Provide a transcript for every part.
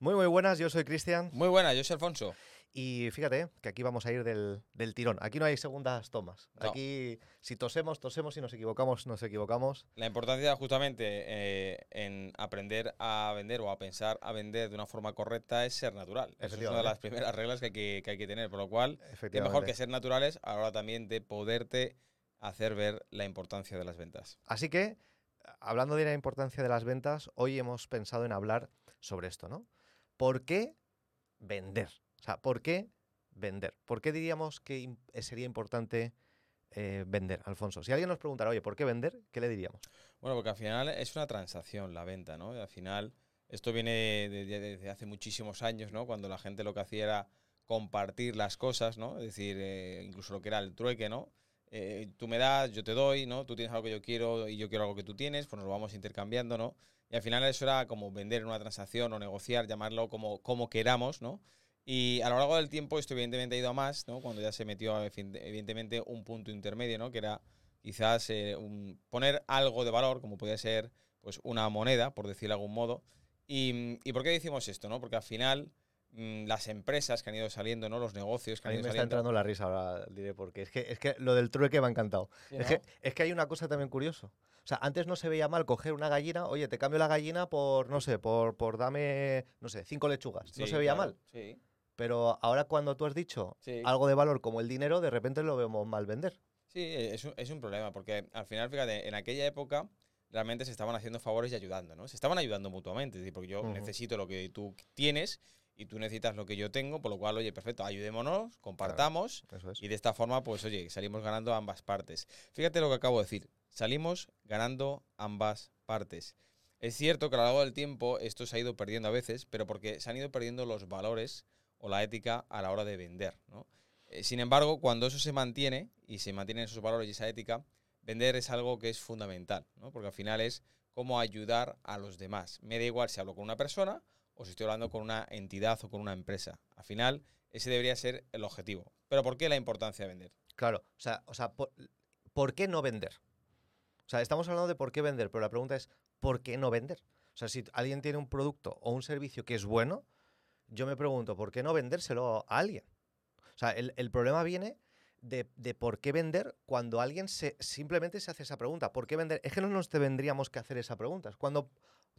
Muy, muy buenas, yo soy Cristian. Muy buenas, yo soy Alfonso. Y fíjate que aquí vamos a ir del, del tirón. Aquí no hay segundas tomas. No. Aquí, si tosemos, tosemos. Si nos equivocamos, nos equivocamos. La importancia justamente eh, en aprender a vender o a pensar a vender de una forma correcta es ser natural. Esa es una de las primeras reglas que hay que, que hay que tener. Por lo cual, Efectivamente. mejor que ser naturales a la hora también de poderte hacer ver la importancia de las ventas. Así que, hablando de la importancia de las ventas, hoy hemos pensado en hablar sobre esto, ¿no? ¿Por qué vender? O sea, ¿por qué vender? ¿Por qué diríamos que eh, sería importante eh, vender, Alfonso? Si alguien nos preguntara, oye, ¿por qué vender? ¿Qué le diríamos? Bueno, porque al final es una transacción la venta, ¿no? Y al final, esto viene de- de- desde hace muchísimos años, ¿no? Cuando la gente lo que hacía era compartir las cosas, ¿no? Es decir, eh, incluso lo que era el trueque, ¿no? Eh, tú me das, yo te doy, ¿no? Tú tienes algo que yo quiero y yo quiero algo que tú tienes, pues nos lo vamos intercambiando, ¿no? Y al final eso era como vender en una transacción o negociar, llamarlo como, como queramos, ¿no? Y a lo largo del tiempo esto evidentemente ha ido a más, ¿no? Cuando ya se metió evidentemente un punto intermedio, ¿no? Que era quizás eh, poner algo de valor, como podía ser pues una moneda, por decirlo de algún modo. ¿Y, y por qué decimos esto? ¿no? Porque al final las empresas que han ido saliendo, ¿no? los negocios que A han mí ido me está saliendo. entrando la risa ahora, diré, porque es que, es que lo del trueque me ha encantado. Sí, Es, ¿no? que, es que hay una cosa también curiosa. O sea, antes no se veía mal coger una gallina, oye, te cambio la gallina por, no sé, por, por dame, no sé, cinco lechugas. no se veía claro, mal. Sí, Pero ahora cuando tú has dicho sí. algo de valor como el dinero, de repente lo vemos mal vender. Sí, es un, es un problema, porque al final, fíjate, en aquella época realmente se estaban haciendo favores y ayudando, ¿no? Se estaban ayudando mutuamente, es decir, porque yo necesito lo que tú tienes y tú necesitas lo que yo tengo, por lo cual, oye, perfecto, ayudémonos, compartamos es. y de esta forma, pues, oye, salimos ganando ambas partes. Fíjate lo que acabo de decir, salimos ganando ambas partes. Es cierto que a lo largo del tiempo esto se ha ido perdiendo a veces, pero porque se han ido perdiendo los valores o la ética a la hora de vender, ¿no? Eh, Sin embargo, cuando eso se mantiene y se mantienen esos valores y esa ética, vender es algo que es fundamental, ¿no? Porque al final es cómo ayudar a los demás. Me da igual si hablo con una persona o si estoy hablando con una entidad o con una empresa. Al final, ese debería ser el objetivo. Pero ¿por qué la importancia de vender? Claro, o sea, o sea por, ¿por qué no vender? O sea, estamos hablando de por qué vender, pero la pregunta es, ¿por qué no vender? O sea, si alguien tiene un producto o un servicio que es bueno, yo me pregunto, ¿por qué no vendérselo a alguien? O sea, el, el problema viene de, de por qué vender cuando alguien se, simplemente se hace esa pregunta. ¿Por qué vender? Es que no nos tendríamos que hacer esa pregunta. Es cuando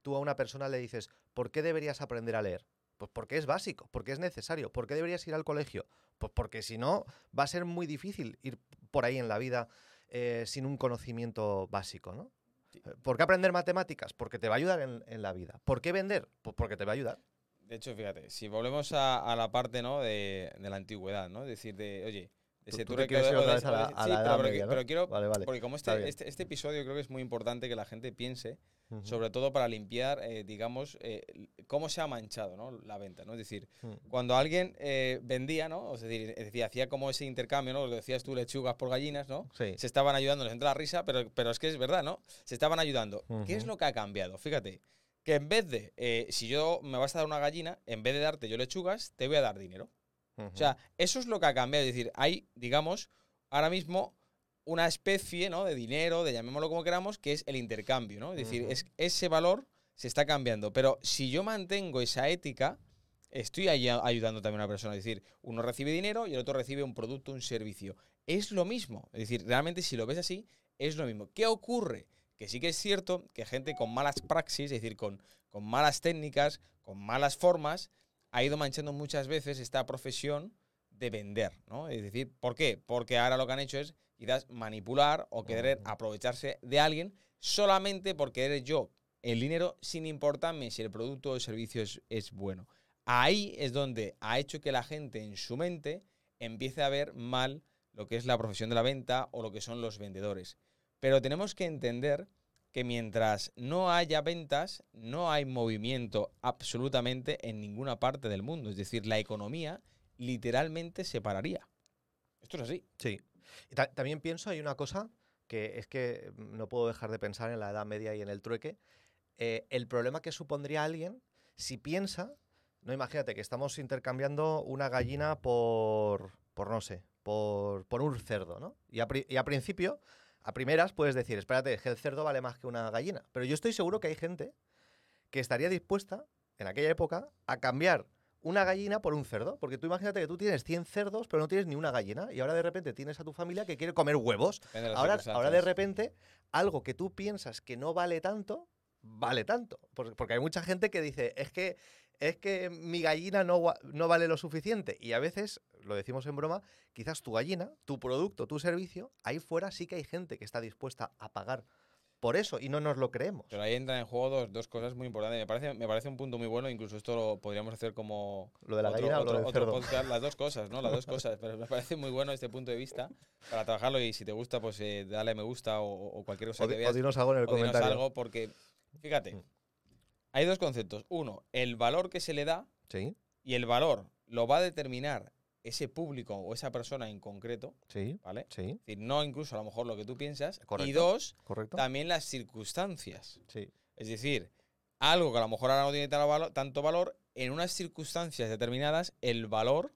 tú a una persona le dices, ¿por qué deberías aprender a leer? Pues porque es básico, porque es necesario. ¿Por qué deberías ir al colegio? Pues porque si no, va a ser muy difícil ir por ahí en la vida eh, sin un conocimiento básico, ¿no? Sí. Eh, ¿Por qué aprender matemáticas? Porque te va a ayudar en, en la vida. ¿Por qué vender? Pues porque te va a ayudar. De hecho, fíjate, si volvemos a, a la parte ¿no? de, de la antigüedad, ¿no? Es decir, de, oye, de Tú- ese tú te quieres ir otra vez a la- sí, a la pero- Edad pero, Media, ¿no? pero quiero, Vale, vale. porque como este, este, este episodio creo que es muy importante que la gente piense, sobre todo para limpiar, eh, digamos, eh, cómo se ha manchado ¿no? la venta, ¿no? Es decir, Mm. cuando alguien eh, vendía, ¿no? Es decir, es decir, hacía como ese intercambio, ¿no? Lo que decías tú, lechugas por gallinas, ¿no? Sí. Se estaban ayudando, les entra la risa, pero, pero es que es verdad, ¿no? Se estaban ayudando. ¿Qué es lo que ha cambiado? Fíjate, que en vez de, si yo me vas a dar una gallina, en vez de darte yo lechugas, te voy a dar dinero. O sea, eso es lo que ha cambiado. Es decir, hay, digamos, ahora mismo una especie ¿no? de dinero, de llamémoslo como queramos, que es el intercambio, ¿no? Es decir, es, ese valor se está cambiando. Pero si yo mantengo esa ética, estoy ahí ayudando también a una persona. Es decir, uno recibe dinero y el otro recibe un producto, un servicio. Es lo mismo. Es decir, realmente si lo ves así, es lo mismo. ¿Qué ocurre? Que sí que es cierto que gente con malas praxis, es decir, con, con malas técnicas, con malas formas, ha ido manchando muchas veces esta profesión de vender, ¿no? Es decir, ¿por qué? Porque ahora lo que han hecho es quizás manipular o querer aprovecharse de alguien solamente por querer yo el dinero sin importarme si el producto o el servicio es, es bueno. Ahí es donde ha hecho que la gente en su mente empiece a ver mal lo que es la profesión de la venta o lo que son los vendedores. Pero tenemos que entender que mientras no haya ventas, no hay movimiento absolutamente en ninguna parte del mundo. Es decir, la economía literalmente se pararía. Esto es así. Sí. Y ta- también pienso, hay una cosa que es que mm, no puedo dejar de pensar en la Edad Media y en el trueque. eh, el problema que supondría alguien si piensa, no imagínate que estamos intercambiando una gallina por, por no sé, por, por un cerdo, ¿no? Y a, y a principio, a primeras puedes decir, espérate, es que el cerdo vale más que una gallina. Pero yo estoy seguro que hay gente que estaría dispuesta en aquella época, a cambiar una gallina por un cerdo. Porque tú imagínate que tú tienes 100 cerdos, pero no tienes ni una gallina. Y ahora de repente tienes a tu familia que quiere comer huevos. Ahora, ahora de repente, algo que tú piensas que no vale tanto, vale tanto. Por- Porque hay mucha gente que dice, es que, es que mi gallina no, no vale lo suficiente. Y a veces, lo decimos en broma, quizás tu gallina, tu producto, tu servicio, ahí fuera sí que hay gente que está dispuesta a pagar por eso y no nos lo creemos. Pero ahí entran en juego dos, dos cosas muy importantes. Me parece, me parece un punto muy bueno, incluso esto lo podríamos hacer como Lo de la otro, gallina o otro- lo otro podcast, las dos cosas, ¿no? Las dos cosas. Pero me parece muy bueno este punto de vista para trabajarlo y si te gusta, pues eh, dale me gusta o, o cualquier cosa O, que di- o veas. dinos algo en el o dinos comentario. algo porque, fíjate, Mm. Hay dos conceptos. Uno, el valor que se le da Sí, y el valor lo va a determinar ese público o esa persona en concreto, sí, ¿vale? sí, Es decir, no incluso a lo mejor lo que tú piensas. Y Correcto. dos, correcto. también las circunstancias. Sí, Es decir, algo que a lo mejor ahora no tiene tanto valor, en unas circunstancias determinadas el valor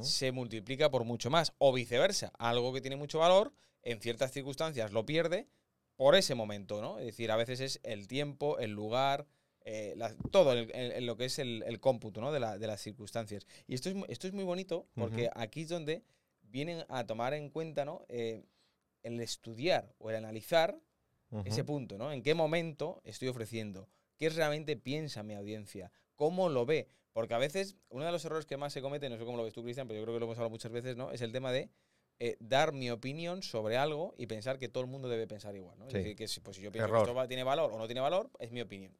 se multiplica por mucho más. O viceversa, algo que tiene mucho valor, en ciertas circunstancias lo pierde por ese momento, ¿no? Es decir, a veces es el tiempo, el lugar, eh, la- todo en, en- en lo que es el, el cómputo, ¿no? De, la- de las circunstancias. Y esto es, esto es muy bonito porque aquí es donde vienen a tomar en cuenta, ¿no? Eh, el estudiar o el analizar ese Ujú. punto, ¿no? ¿En qué momento estoy ofreciendo? ¿Qué realmente piensa mi audiencia? ¿Cómo lo ve? Porque a veces uno de los errores que más se comete, no sé cómo lo ves tú, Cristian, pero yo creo que lo hemos hablado muchas veces, ¿no? Es el tema de eh, dar mi opinión sobre algo y pensar que todo el mundo debe pensar igual, ¿no? Sí. Es decir, que si, pues, si yo pienso Error. que esto va- tiene valor o no tiene valor, es mi opinión.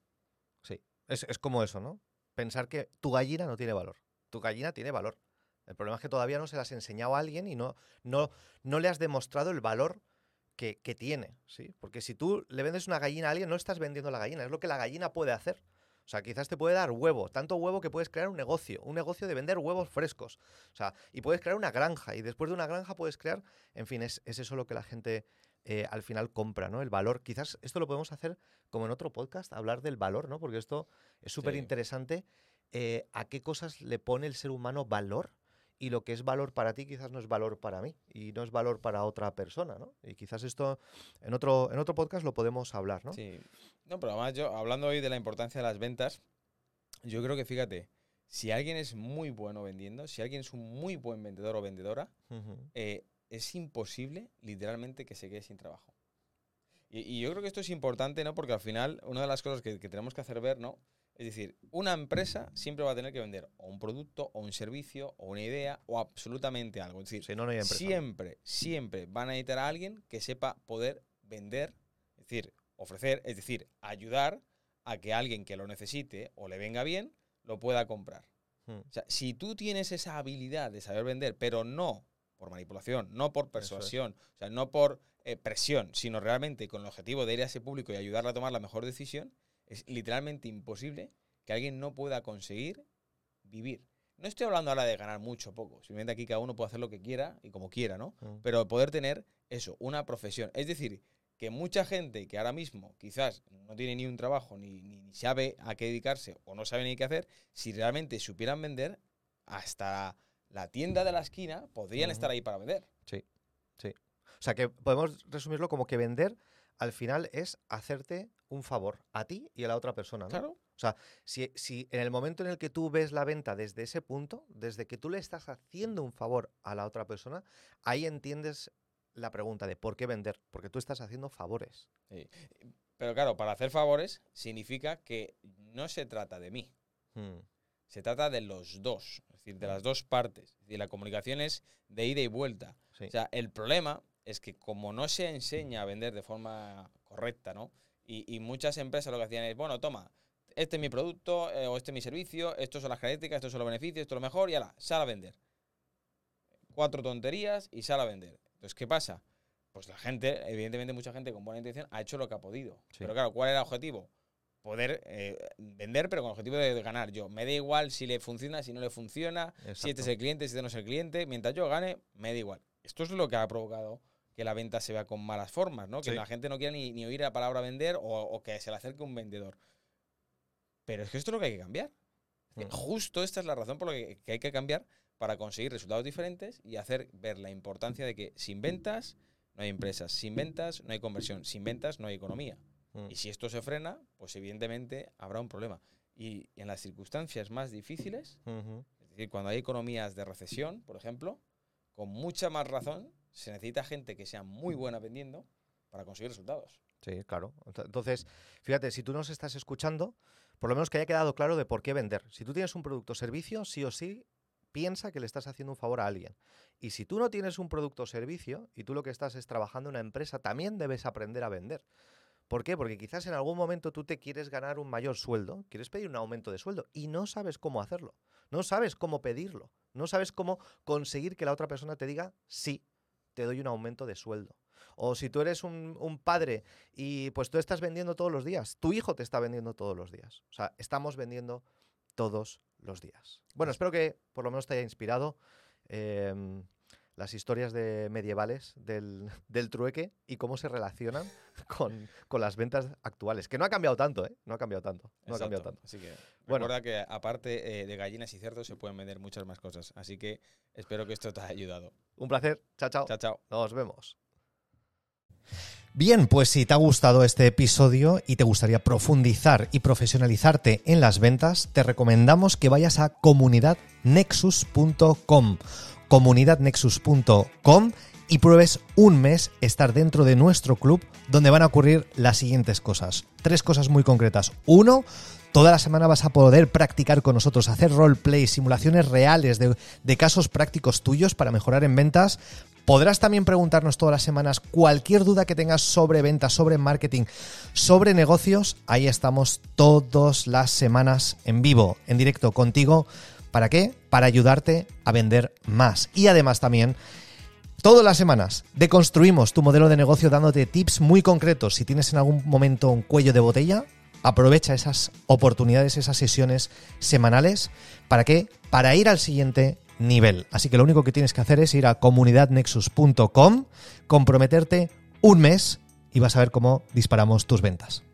Es, es como eso, ¿no? Pensar que tu gallina no tiene valor. Tu gallina tiene valor. El problema es que todavía no se las has enseñado a alguien y no, no, no le has demostrado el valor que, que tiene, ¿sí? Porque si tú le vendes una gallina a alguien, no estás vendiendo la gallina, es lo que la gallina puede hacer. O sea, quizás te puede dar huevo, tanto huevo que puedes crear un negocio, un negocio de vender huevos frescos. O sea, y puedes crear una granja, y después de una granja puedes crear, en fin, es, es eso lo que la gente eh, al final compra, ¿no? El valor. Quizás esto lo podemos hacer como en otro podcast, hablar del valor, ¿no? Porque esto es súper interesante. eh, a qué cosas le pone el ser humano valor y lo que es valor para ti quizás no es valor para mí y no es valor para otra persona, ¿no? Y quizás esto en otro, en otro podcast lo podemos hablar, ¿no? Sí. No, pero además yo, hablando hoy de la importancia de las ventas, yo creo que fíjate, si alguien es muy bueno vendiendo, si alguien es un muy buen vendedor o vendedora, eh, es imposible literalmente que se quede sin trabajo. Y, y yo creo que esto es importante, ¿no? Porque al final, una de las cosas que, que tenemos que hacer ver, ¿no? Es decir, una empresa siempre va a tener que vender o un producto, o un servicio, o una idea, o absolutamente algo. Es decir, Si no, no hay empresa. siempre, siempre van a necesitar a alguien que sepa poder vender, es decir, ofrecer, es decir, ayudar a que alguien que lo necesite o le venga bien, lo pueda comprar. Mm. O sea, si tú tienes esa habilidad de saber vender, pero no por manipulación, no por es. persuasión, o sea, no por eh, presión, sino realmente con el objetivo de ir a ese público y ayudarle a tomar la mejor decisión, es literalmente imposible que alguien no pueda conseguir vivir. No estoy hablando ahora de ganar mucho o poco, simplemente aquí cada uno puede hacer lo que quiera y como quiera, ¿no? Mm. pero poder tener eso, una profesión. Es decir, que mucha gente que ahora mismo quizás no tiene ni un trabajo, ni- ni sabe a qué dedicarse o no sabe ni qué hacer, si realmente supieran vender, hasta la tienda de la esquina podrían estar ahí para vender. O sea, que podemos resumirlo como que vender al final es hacerte un favor a ti y a la otra persona, ¿no? Claro. Si, si en el momento en el que tú ves la venta desde ese punto, desde que tú le estás haciendo un favor a la otra persona, ahí entiendes la pregunta de por qué vender, porque tú estás haciendo favores. Pero claro, para hacer favores significa que no se trata de mí, Mm, se trata de los dos, es decir, de las dos partes. Es decir, la comunicación es de ida y vuelta. sí. O sea, el problema es que como no se enseña a vender de forma correcta, ¿no? Y, y muchas empresas lo que hacían es, bueno, toma, este es mi producto eh, o este es mi servicio, estos son las características, estos son los beneficios, esto es lo mejor y ala, sal a vender. Cuatro tonterías y sal a vender. Entonces, ¿qué pasa? Pues la gente, evidentemente mucha gente con buena intención ha hecho lo que ha podido. Sí. Pero claro, ¿cuál era el objetivo? Poder eh, vender, pero con el objetivo de, de ganar yo. Me da igual si le funciona, si no le funciona, si este es el cliente, si este no es el cliente. Mientras yo gane, me da igual. Esto es lo que ha provocado que la venta se vea con malas formas, ¿no? Que la gente no quiera ni, ni oír la palabra vender o, o que se le acerque un vendedor. Pero es que esto es lo que hay que cambiar. Mm. Justo esta es la razón por la que, que hay que cambiar para conseguir resultados diferentes y hacer ver la importancia de que sin ventas no hay empresas, sin ventas no hay conversión, sin ventas no hay economía. Mm. Y si esto se frena, pues evidentemente habrá un problema. Y, y en las circunstancias más difíciles, es decir, cuando hay economías de recesión, por ejemplo, con mucha más razón se necesita gente que sea muy buena vendiendo para conseguir resultados. Sí, claro. Ent- Entonces, fíjate, si tú nos estás escuchando, por lo menos que haya quedado claro de por qué vender. Si tú tienes un producto o servicio, sí o sí, piensa que le estás haciendo un favor a alguien. Y si tú no tienes un producto o servicio y tú lo que estás es trabajando en una empresa, también debes aprender a vender. ¿Por qué? Porque quizás en algún momento tú te quieres ganar un mayor sueldo, quieres pedir un aumento de sueldo y no sabes cómo hacerlo. No sabes cómo pedirlo. No sabes cómo conseguir que la otra persona te diga, sí, te doy un aumento de sueldo. O si tú eres un, un padre y pues tú estás vendiendo todos los días, tu hijo te está vendiendo todos los días. O sea, estamos vendiendo todos los días. Bueno, espero que por lo menos te haya inspirado em, las historias de medievales del, del trueque y cómo se relacionan con, con las ventas actuales. Que no ha cambiado tanto, ¿eh? No ha cambiado tanto. No ha cambiado tanto. Así que Bueno. recuerda que aparte eh, de gallinas y cerdos se pueden vender muchas más cosas. Así que espero que esto te haya ayudado. Un placer. Chao, chao. Chao, chao. Nos vemos. Bien, pues si te ha gustado este episodio y te gustaría profundizar y profesionalizarte en las ventas, te recomendamos que vayas a comunidadnexus.com, comunidadnexus.com y pruebes un mes estar dentro de nuestro club donde van a ocurrir las siguientes cosas. Tres cosas muy concretas. Uno, Toda la semana vas a poder practicar con nosotros, hacer roleplay, simulaciones reales de, de casos prácticos tuyos para mejorar en ventas. Podrás también preguntarnos todas las semanas cualquier duda que tengas sobre ventas, sobre marketing, sobre negocios. Ahí estamos todas las semanas en vivo, en directo contigo. ¿Para qué? Para ayudarte a vender más. Y además también Todas las semanas deconstruimos tu modelo de negocio dándote tips muy concretos. Si tienes en algún momento un cuello de botella, aprovecha esas oportunidades, esas sesiones semanales. ¿Para qué? Para ir al siguiente nivel. Así que lo único que tienes que hacer es ir a comunidadnexus.com, comprometerte un mes y vas a ver cómo disparamos tus ventas.